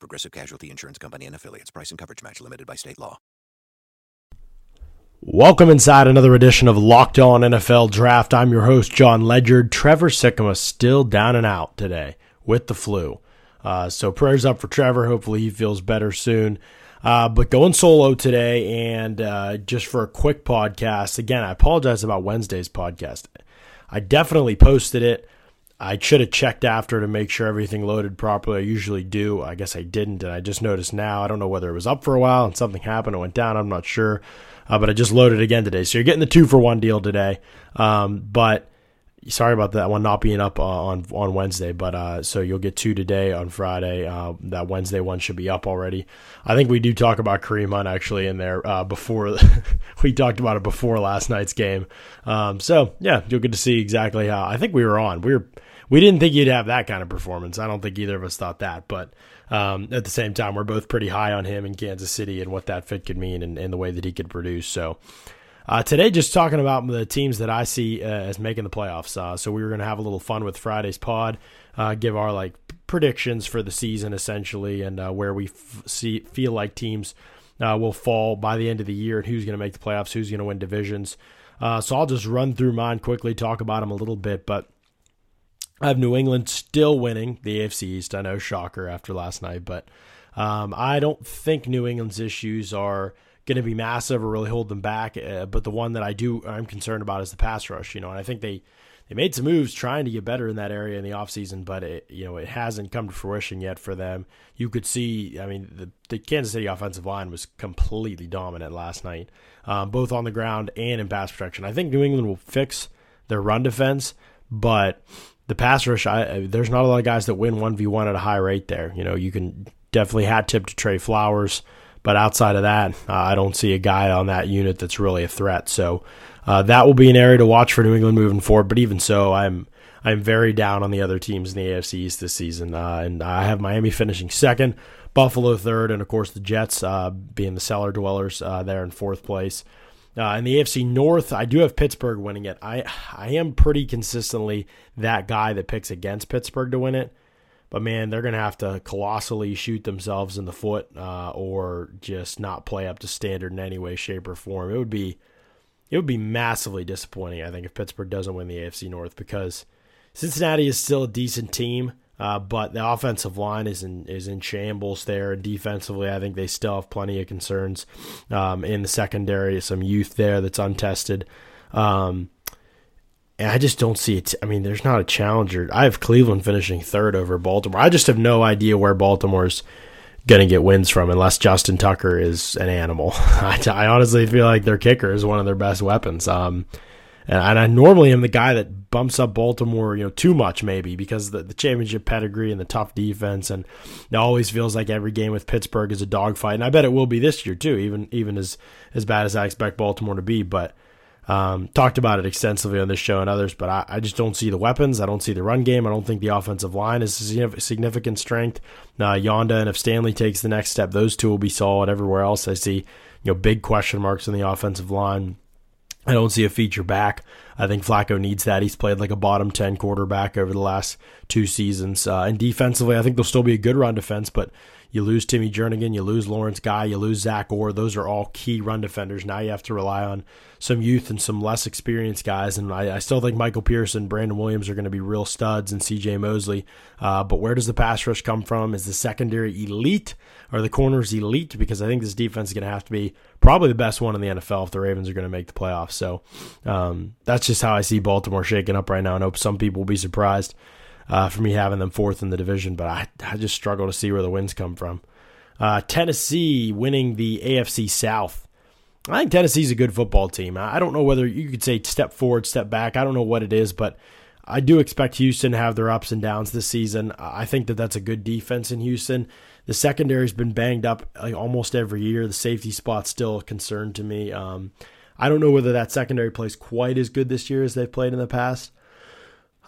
Progressive Casualty Insurance Company and affiliates. Price and coverage match limited by state law. Welcome inside another edition of Locked On NFL Draft. I'm your host, Jon Ledyard. Trevor Sikkema still down and out today with the flu. Uh, so prayers up for Trevor. Hopefully he feels better soon. Uh, but going solo today and uh, just for a quick podcast. Again, I apologize about Wednesday's podcast. I definitely posted it. I should have checked after to make sure everything loaded properly. I usually do. I guess I didn't, and I just noticed now. I don't know whether it was up for a while and something happened. It went down. I'm not sure, uh, but I just loaded again today. So you're getting the two for one deal today. Um, but sorry about that one not being up uh, on on Wednesday, but uh, so you'll get two today on Friday. Uh, that Wednesday one should be up already. I think we do talk about Kareem Hunt actually in there uh, before we talked about it before last night's game. Um, so yeah, you'll get to see exactly how I think we were on. We were we didn't think he'd have that kind of performance. I don't think either of us thought that, but um, at the same time, we're both pretty high on him in Kansas City and what that fit could mean and, and the way that he could produce. So. Uh, today, just talking about the teams that I see uh, as making the playoffs. Uh, so we were going to have a little fun with Friday's pod, uh, give our like predictions for the season essentially, and uh, where we f- see feel like teams uh, will fall by the end of the year, and who's going to make the playoffs, who's going to win divisions. so I'll just run through mine quickly, talk about them a little bit, but. I have New England still winning the AFC East. I know, shocker after last night, but um, I don't think New England's issues are going to be massive or really hold them back. Uh, but the one that I do, I'm concerned about is the pass rush. You know, and I think they they made some moves trying to get better in that area in the offseason, but it you know it hasn't come to fruition yet for them. You could see, I mean, the, the Kansas City offensive line was completely dominant last night, um, both on the ground and in pass protection. I think New England will fix their run defense, but the pass rush, I, there's not a lot of guys that win 1v1 at a high rate there. You know, you can definitely hat tip to Trey Flowers, but outside of that, uh, I don't see a guy on that unit that's really a threat. So uh, that will be an area to watch for New England moving forward. But even so, I'm I'm very down on the other teams in the AFC East this season, uh, and I have Miami finishing second, Buffalo third, and of course the Jets uh, being the cellar dwellers uh, there in fourth place. Uh, in the AFC North, I do have Pittsburgh winning it. I I am pretty consistently that guy that picks against Pittsburgh to win it, but man, they're gonna have to colossally shoot themselves in the foot uh, or just not play up to standard in any way, shape, or form. It would be it would be massively disappointing. I think if Pittsburgh doesn't win the AFC North because Cincinnati is still a decent team. Uh, but the offensive line is in is in shambles there, defensively, I think they still have plenty of concerns um, in the secondary. Some youth there that's untested, um, and I just don't see it. I mean, there's not a challenger. I have Cleveland finishing third over Baltimore. I just have no idea where Baltimore's going to get wins from unless Justin Tucker is an animal. I, I, honestly feel like their kicker is one of their best weapons. Um, and I normally am the guy that bumps up Baltimore, you know, too much maybe because the, the championship pedigree and the tough defense, and it always feels like every game with Pittsburgh is a dogfight, and I bet it will be this year too, even even as as bad as I expect Baltimore to be. But um, talked about it extensively on this show and others, but I, I, just don't see the weapons. I don't see the run game. I don't think the offensive line is significant strength. Uh, Yanda and if Stanley takes the next step, those two will be solid. Everywhere else, I see you know big question marks in the offensive line. I don't see a feature back. I think Flacco needs that. He's played like a bottom 10 quarterback over the last two seasons. Uh, and defensively, I think there'll still be a good run defense, but you lose Timmy Jernigan, you lose Lawrence Guy, you lose Zach Orr. Those are all key run defenders. Now you have to rely on some youth and some less experienced guys. And I, I still think Michael Pierce and Brandon Williams are going to be real studs and CJ Mosley. Uh, but where does the pass rush come from? Is the secondary elite? Are the corners elite? Because I think this defense is going to have to be probably the best one in the NFL if the Ravens are going to make the playoffs. So um, that's just how I see Baltimore shaking up right now. And hope some people will be surprised uh, for me having them fourth in the division, but I, I just struggle to see where the wins come from. Uh, Tennessee winning the AFC South. I think Tennessee's a good football team. I don't know whether you could say step forward, step back. I don't know what it is, but I do expect Houston to have their ups and downs this season. I think that that's a good defense in Houston. The secondary's been banged up like, almost every year. The safety spot's still a concern to me. Um, I don't know whether that secondary plays quite as good this year as they've played in the past.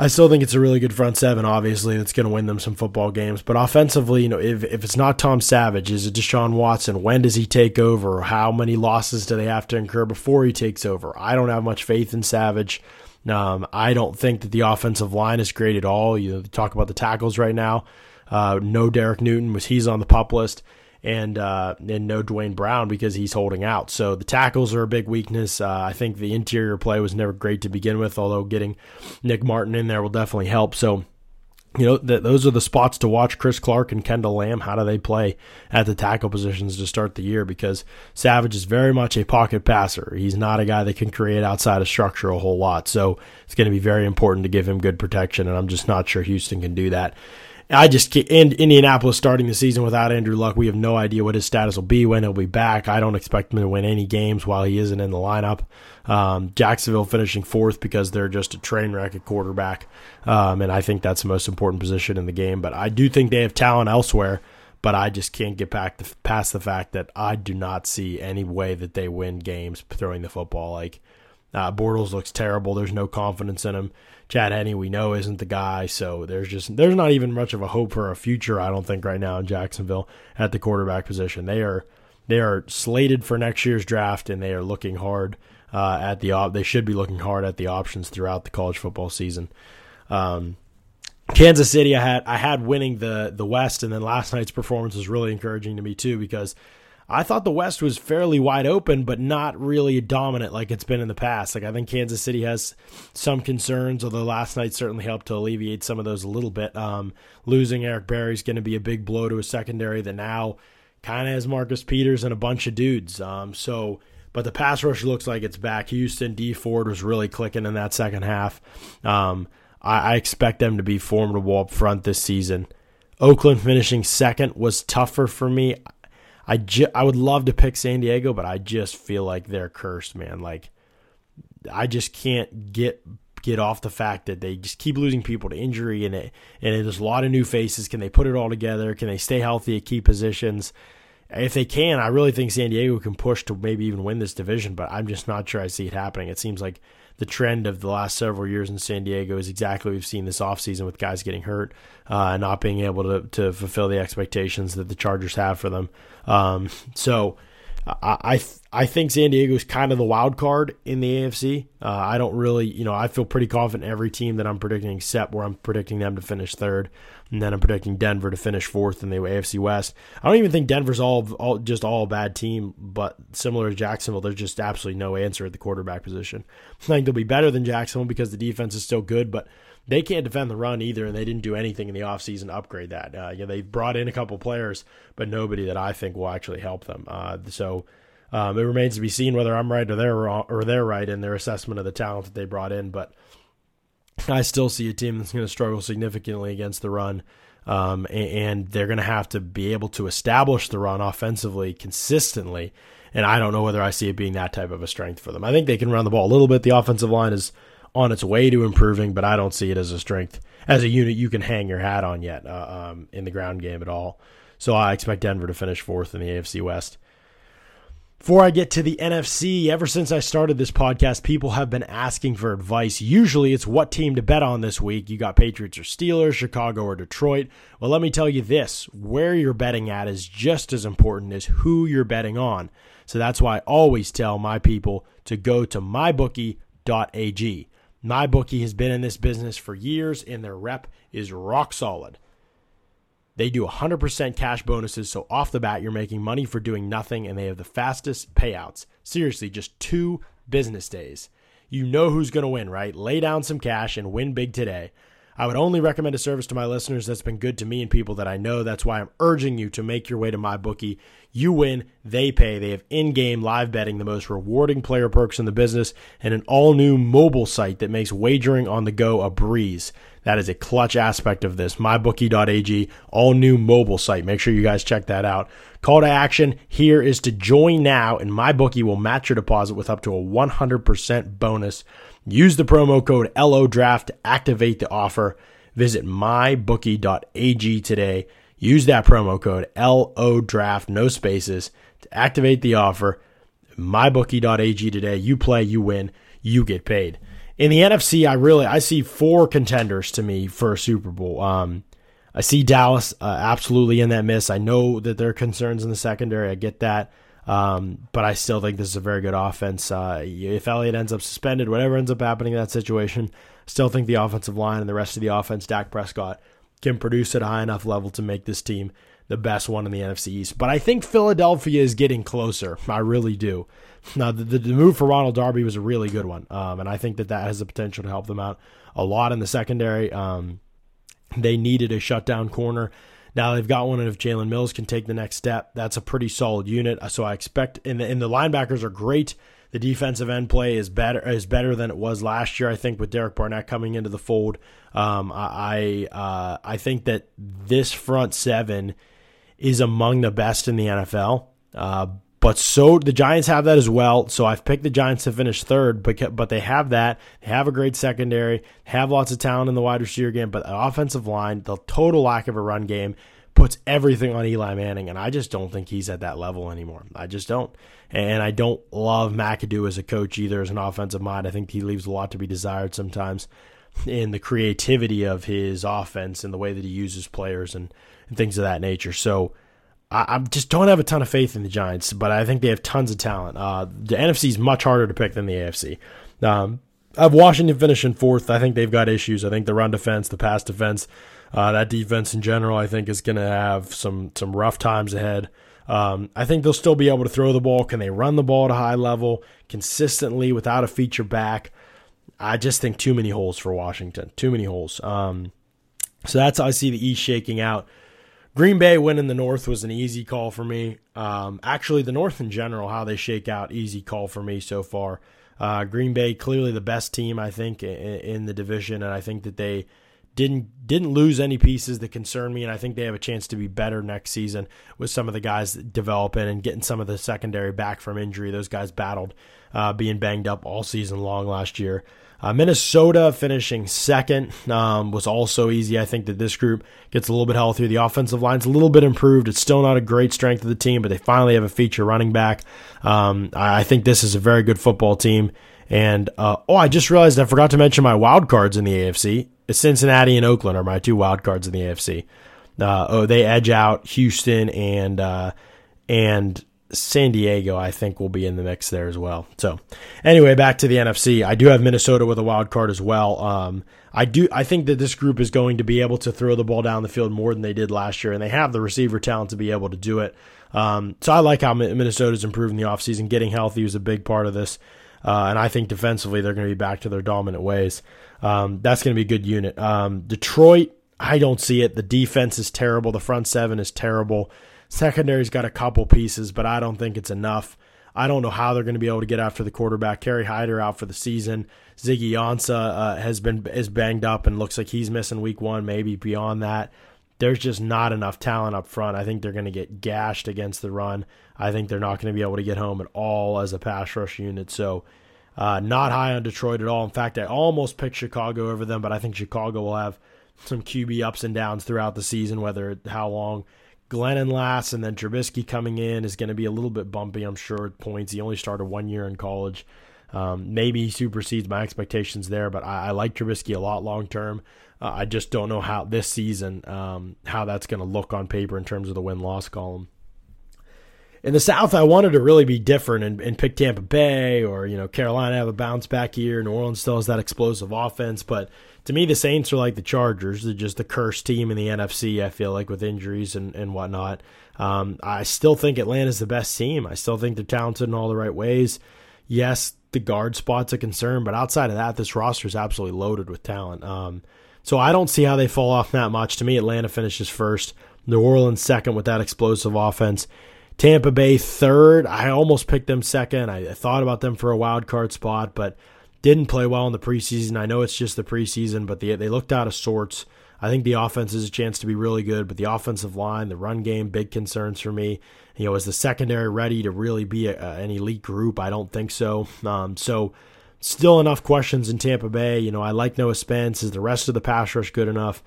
I still think it's a really good front seven, obviously, that's going to win them some football games. But offensively, you know, if, if it's not Tom Savage, is it Deshaun Watson? When does he take over? How many losses do they have to incur before he takes over? I don't have much faith in Savage. Um, I don't think that the offensive line is great at all. You talk about the tackles right now. Uh, no Derek Newton was he's on the pup list and uh, and no Duane Brown because he's holding out. So the tackles are a big weakness. Uh, I think the interior play was never great to begin with, although getting Nick Martin in there will definitely help. So. You know, th- those are the spots to watch Chris Clark and Kendall Lamm. How do they play at the tackle positions to start the year? Because Savage is very much a pocket passer. He's not a guy that can create outside of structure a whole lot. So it's going to be very important to give him good protection. And I'm just not sure Houston can do that. I just and Indianapolis starting the season without Andrew Luck. We have no idea what his status will be when he'll be back. I don't expect him to win any games while he isn't in the lineup. Um, Jacksonville finishing fourth because they're just a train wreck at quarterback, um, and I think that's the most important position in the game. But I do think they have talent elsewhere. But I just can't get back to, past the fact that I do not see any way that they win games throwing the football. Like uh, Bortles looks terrible. There's no confidence in him. Chad Henne, we know, isn't the guy. So there's just there's not even much of a hope for a future. I don't think right now in Jacksonville at the quarterback position. They are they are slated for next year's draft, and they are looking hard uh, at the op. They should be looking hard at the options throughout the college football season. Um, Kansas City, I had I had winning the the West, and then last night's performance was really encouraging to me too because I thought the West was fairly wide open, but not really dominant like it's been in the past. Like I think Kansas City has some concerns, although last night certainly helped to alleviate some of those a little bit. Um, losing Eric Berry is going to be a big blow to a secondary that now kind of has Marcus Peters and a bunch of dudes. Um, so, but the pass rush looks like it's back. Houston Dee Ford was really clicking in that second half. Um, I, I expect them to be formidable up front this season. Oakland finishing second was tougher for me. I ju- I would love to pick San Diego, but I just feel like they're cursed, man. Like I just can't get get off the fact that they just keep losing people to injury and it and there's a lot of new faces. Can they put it all together? Can they stay healthy at key positions? If they can, I really think San Diego can push to maybe even win this division, but I'm just not sure I see it happening. It seems like the trend of the last several years in San Diego is exactly what we've seen this offseason with guys getting hurt uh, and not being able to, to fulfill the expectations that the Chargers have for them. Um, so I, I, I think San Diego is kind of the wild card in the AFC. Uh, I don't really, you know, I feel pretty confident every team that I'm predicting except where I'm predicting them to finish third. And then I'm predicting Denver to finish fourth in the AFC West. I don't even think Denver's all, all just all bad team, but similar to Jacksonville, there's just absolutely no answer at the quarterback position. I think they'll be better than Jacksonville because the defense is still good, but they can't defend the run either, and they didn't do anything in the offseason to upgrade that. Uh, yeah, they brought in a couple players, but nobody that I think will actually help them. Uh, so um, it remains to be seen whether I'm right or they're or they're right in their assessment of the talent that they brought in, but I still see a team that's going to struggle significantly against the run. Um, and, they're going to have to be able to establish the run offensively consistently. And I don't know whether I see it being that type of a strength for them. I think they can run the ball a little bit. The offensive line is on its way to improving, but I don't see it as a strength, as a unit you can hang your hat on yet uh, um, in the ground game at all. So I expect Denver to finish fourth in the AFC West. Before I get to the NFC, ever since I started this podcast, people have been asking for advice. Usually it's what team to bet on this week. You got Patriots or Steelers, Chicago or Detroit. Well, let me tell you this where you're betting at is just as important as who you're betting on. So that's why I always tell my people to go to mybookie.ag. MyBookie has been in this business for years and their rep is rock solid. They do 100% cash bonuses, so off the bat, you're making money for doing nothing, and they have the fastest payouts. Seriously, just two business days. You know who's going to win, right? Lay down some cash and win big today. I would only recommend a service to my listeners that's been good to me and people that I know. That's why I'm urging you to make your way to my bookie. You win, they pay. They have in-game live betting, the most rewarding player perks in the business, and an all-new mobile site that makes wagering on the go a breeze. That is a clutch aspect of this. MyBookie.ag, all new mobile site. Make sure you guys check that out. Call to action here is to join now, and MyBookie will match your deposit with up to a 100% bonus Use the promo code LODRAFT to activate the offer. Visit mybookie.ag today. Use that promo code LODRAFT, no spaces, to activate the offer. Mybookie.ag today. You play, you win, you get paid. In the NFC, I really I see four contenders to me for a Super Bowl. Um, I see Dallas uh, absolutely in that miss. I know that there are concerns in the secondary. I get that. Um, but I still think this is a very good offense. Uh, if Elliott ends up suspended, whatever ends up happening in that situation, still think the offensive line and the rest of the offense, Dak Prescott, can produce at a high enough level to make this team the best one in the NFC East. But I think Philadelphia is getting closer. I really do. Now, the, the move for Ronald Darby was a really good one, um, and I think that that has the potential to help them out a lot in the secondary. Um, they needed a shutdown corner. Now they've got one, and if Jalen Mills can take the next step, that's a pretty solid unit. So I expect, and the, and the linebackers are great. The defensive end play is better is better than it was last year. I think with Derek Barnett coming into the fold, um, I uh, I think that this front seven is among the best in the NFL. Uh, but so the Giants have that as well. So I've picked the Giants to finish third, but but they have that. They have a great secondary, have lots of talent in the wide receiver game, but the offensive line, the total lack of a run game puts everything on Eli Manning, and I just don't think he's at that level anymore. I just don't. And I don't love McAdoo as a coach either, as an offensive mind. I think he leaves a lot to be desired sometimes in the creativity of his offense and the way that he uses players and, and things of that nature. So I, I, just don't have a ton of faith in the Giants, but I think they have tons of talent. Uh, the NFC is much harder to pick than the AFC. Um, I have Washington finishing fourth. I think they've got issues. I think the run defense, the pass defense, uh, that defense in general, I think is going to have some some rough times ahead. Um, I think they'll still be able to throw the ball. Can they run the ball at a high level consistently without a feature back? I just think too many holes for Washington. Too many holes. Um, so that's how I see the East shaking out. Green Bay winning the North was an easy call for me. Um, actually, the North in general, how they shake out, easy call for me so far. Uh, Green Bay clearly the best team, I think, in, in, the division, and I think that they didn't didn't lose any pieces that concern me, and I think they have a chance to be better next season with some of the guys developing and getting some of the secondary back from injury. Those guys battled uh, being banged up all season long last year. Uh, Minnesota finishing second um, was also easy. I think that this group gets a little bit healthier. The offensive line's a little bit improved. It's still not a great strength of the team, but they finally have a feature running back. Um, I think this is a very good football team. And uh, oh, I just realized I forgot to mention my wild cards in the AFC. Cincinnati and Oakland are my two wild cards in the AFC. Uh, oh, they edge out Houston and uh, and San Diego, I think, will be in the mix there as well. So, anyway, back to the NFC. I do have Minnesota with a wild card as well. Um, I do. I think that this group is going to be able to throw the ball down the field more than they did last year, and they have the receiver talent to be able to do it. Um, so, I like how Minnesota's improving the offseason. Getting healthy was a big part of this, uh, and I think defensively they're going to be back to their dominant ways. Um, that's going to be a good unit. Um, Detroit, I don't see it. The defense is terrible. The front seven is terrible. Secondary's got a couple pieces, but I don't think it's enough. I don't know how they're going to be able to get after the quarterback. Kerry Hyder out for the season. Ziggy Ansah uh, has been is banged up and looks like he's missing week one, maybe beyond that. There's just not enough talent up front. I think they're going to get gashed against the run. I think they're not going to be able to get home at all as a pass rush unit. So, uh, not high on Detroit at all. In fact, I almost picked Chicago over them, but I think Chicago will have some QB ups and downs throughout the season, whether how long Glennon last, and then Trubisky coming in is going to be a little bit bumpy, I'm sure, at points. He only started one year in college. Um, maybe he supersedes my expectations there, but I, I like Trubisky a lot long term. Uh, I just don't know how this season um, how that's going to look on paper in terms of the win loss column. In the South, I wanted to really be different and, and pick Tampa Bay or you know Carolina have a bounce back year. New Orleans still has that explosive offense, but to me, the Saints are like the Chargers. They're just the cursed team in the NFC, I feel like, with injuries and, and whatnot. Um, I still think Atlanta's the best team. I still think they're talented in all the right ways. Yes, the guard spot's a concern, but outside of that, this roster is absolutely loaded with talent. Um, so I don't see how they fall off that much. To me, Atlanta finishes first, New Orleans second with that explosive offense. Tampa Bay third. I almost picked them second. I, thought about them for a wild card spot, but didn't play well in the preseason. I know it's just the preseason, but they, they looked out of sorts. I think the offense is a chance to be really good, but the offensive line, the run game, big concerns for me. You know, is the secondary ready to really be a, an elite group? I don't think so. Um, so Still enough questions in Tampa Bay. You know, I like Noah Spence. Is the rest of the pass rush good enough?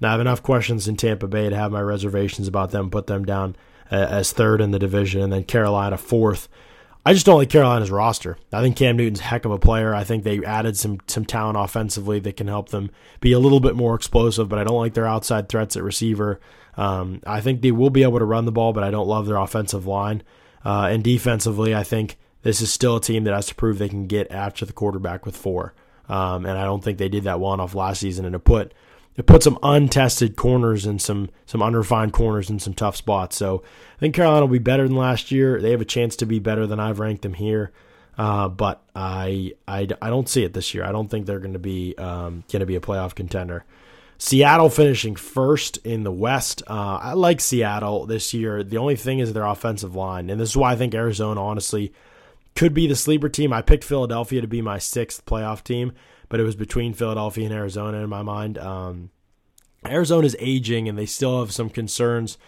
Now, I have enough questions in Tampa Bay to have my reservations about them, put them down as third in the division, and then Carolina fourth. I just don't like Carolina's roster. I think Cam Newton's heck of a player. I think they added some some talent offensively that can help them be a little bit more explosive, but I don't like their outside threats at receiver. Um, I think they will be able to run the ball, but I don't love their offensive line. Uh, and defensively, I think this is still a team that has to prove they can get after the quarterback with four. Um, and I don't think they did that well enough last season, and it put it put some untested corners and some some unrefined corners in some tough spots. So I think Carolina will be better than last year. They have a chance to be better than I've ranked them here. Uh, but I, I, I don't see it this year. I don't think they're going to be um, going to be a playoff contender. Seattle finishing first in the West. Uh, I like Seattle this year. The only thing is their offensive line, and this is why I think Arizona honestly could be the sleeper team. I picked Philadelphia to be my sixth playoff team, but it was between Philadelphia and Arizona in my mind. Um, Arizona's aging, and they still have some concerns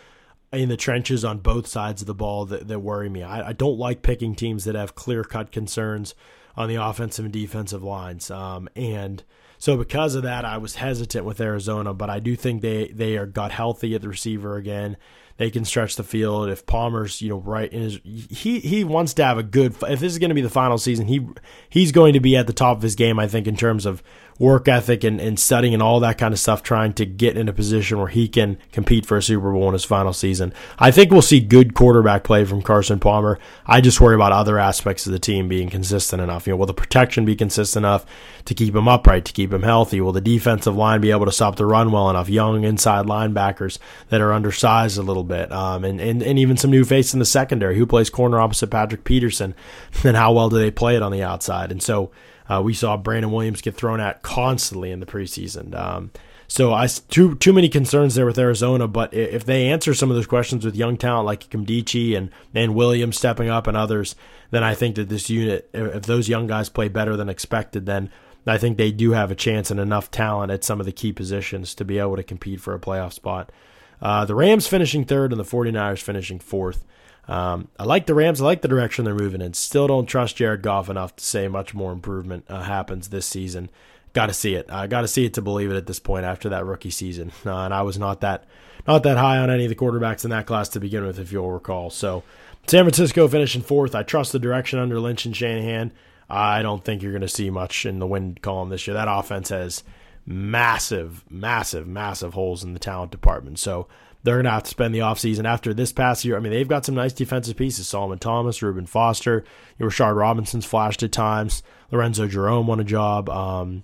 in the trenches on both sides of the ball that, that worry me. I, I don't like picking teams that have clear cut concerns on the offensive and defensive lines. Um, and so because of that, I was hesitant with Arizona, but I do think they they are got healthy at the receiver again. They can stretch the field. If Palmer's, you know, right in his, he he wants to have a good. If this is going to be the final season, he he's going to be at the top of his game. I think in terms of work ethic and, and studying and all that kind of stuff, trying to get in a position where he can compete for a Super Bowl in his final season. I think we'll see good quarterback play from Carson Palmer. I just worry about other aspects of the team being consistent enough. You know, will the protection be consistent enough to keep him upright, to keep him healthy? Will the defensive line be able to stop the run well enough? Young inside linebackers that are undersized a little bit, um, and, and, and even some new faces in the secondary who plays corner opposite Patrick Peterson, and how well do they play it on the outside? And so, uh, we saw Brandon Williams get thrown at constantly in the preseason. Um, so I too too many concerns there with Arizona, but if they answer some of those questions with young talent like Nkemdiche and and Williams stepping up and others, then I think that this unit, if those young guys play better than expected, then I think they do have a chance and enough talent at some of the key positions to be able to compete for a playoff spot. Uh, the Rams finishing third and the 49ers finishing fourth. Um, I like the Rams. I like the direction they're moving in. Still don't trust Jared Goff enough to say much more improvement uh, happens this season. Got to see it. I got to see it to believe it at this point after that rookie season. Uh, and I was not that not that high on any of the quarterbacks in that class to begin with, if you'll recall. So San Francisco finishing fourth. I trust the direction under Lynch and Shanahan. I don't think you're going to see much in the win column this year. That offense has massive, massive, massive holes in the talent department. So they're going to have to spend the offseason after this past year. I mean, they've got some nice defensive pieces. Solomon Thomas, Reuben Foster, Rashard Robinson's flashed at times. Lorenzo Jerome won a job. Um,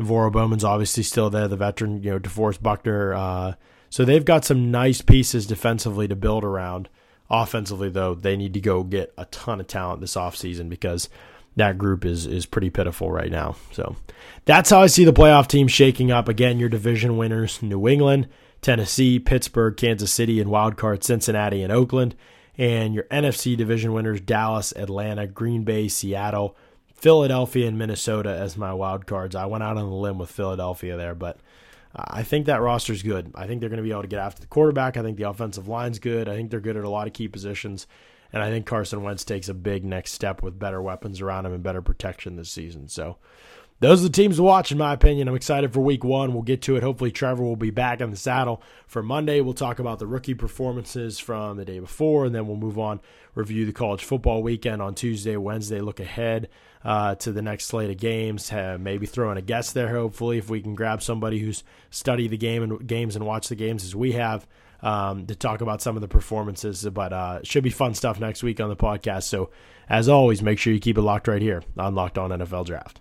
NaVorro Bowman's obviously still there, the veteran, you know, DeForest Buckner. Uh, so they've got some nice pieces defensively to build around. Offensively, though, they need to go get a ton of talent this offseason because that group is is pretty pitiful right now. So that's how I see the playoff team shaking up. Again, your division winners, New England. Tennessee, Pittsburgh, Kansas City, and wildcard Cincinnati and Oakland. And your NFC division winners Dallas, Atlanta, Green Bay, Seattle, Philadelphia, and Minnesota as my wild cards. I went out on the limb with Philadelphia there, but uh, I think that roster's good. I think they're going to be able to get after the quarterback. I think the offensive line's good. I think they're good at a lot of key positions. And I think Carson Wentz takes a big next step with better weapons around him and better protection this season. So those are the teams to watch, in my opinion. I'm excited for week one. We'll get to it. Hopefully, Trevor will be back in the saddle for Monday. We'll talk about the rookie performances from the day before, and then we'll move on, review the college football weekend on Tuesday, Wednesday, look ahead uh, to the next slate of games. Have, maybe throw in a guest there, hopefully, if we can grab somebody who's studied the game and games and watched the games as we have. Um, to talk about some of the performances, but uh, should be fun stuff next week on the podcast. So, as always, make sure you keep it locked right here on Locked On NFL Draft.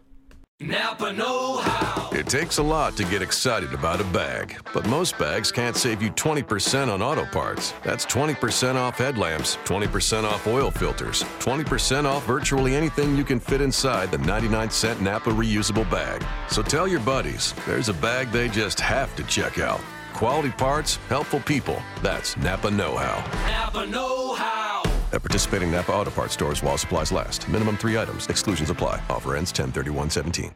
Napa Know How. It takes a lot to get excited about a bag, but most bags can't save you 20% on auto parts. That's 20% off headlamps, 20% off oil filters, 20% off virtually anything you can fit inside the 99 cent Napa reusable bag. So tell your buddies there's a bag they just have to check out. Quality parts, helpful people. That's Napa Know How. Napa Know How. At participating Napa Auto Parts stores while supplies last. Minimum three items. Exclusions apply. Offer ends 10 17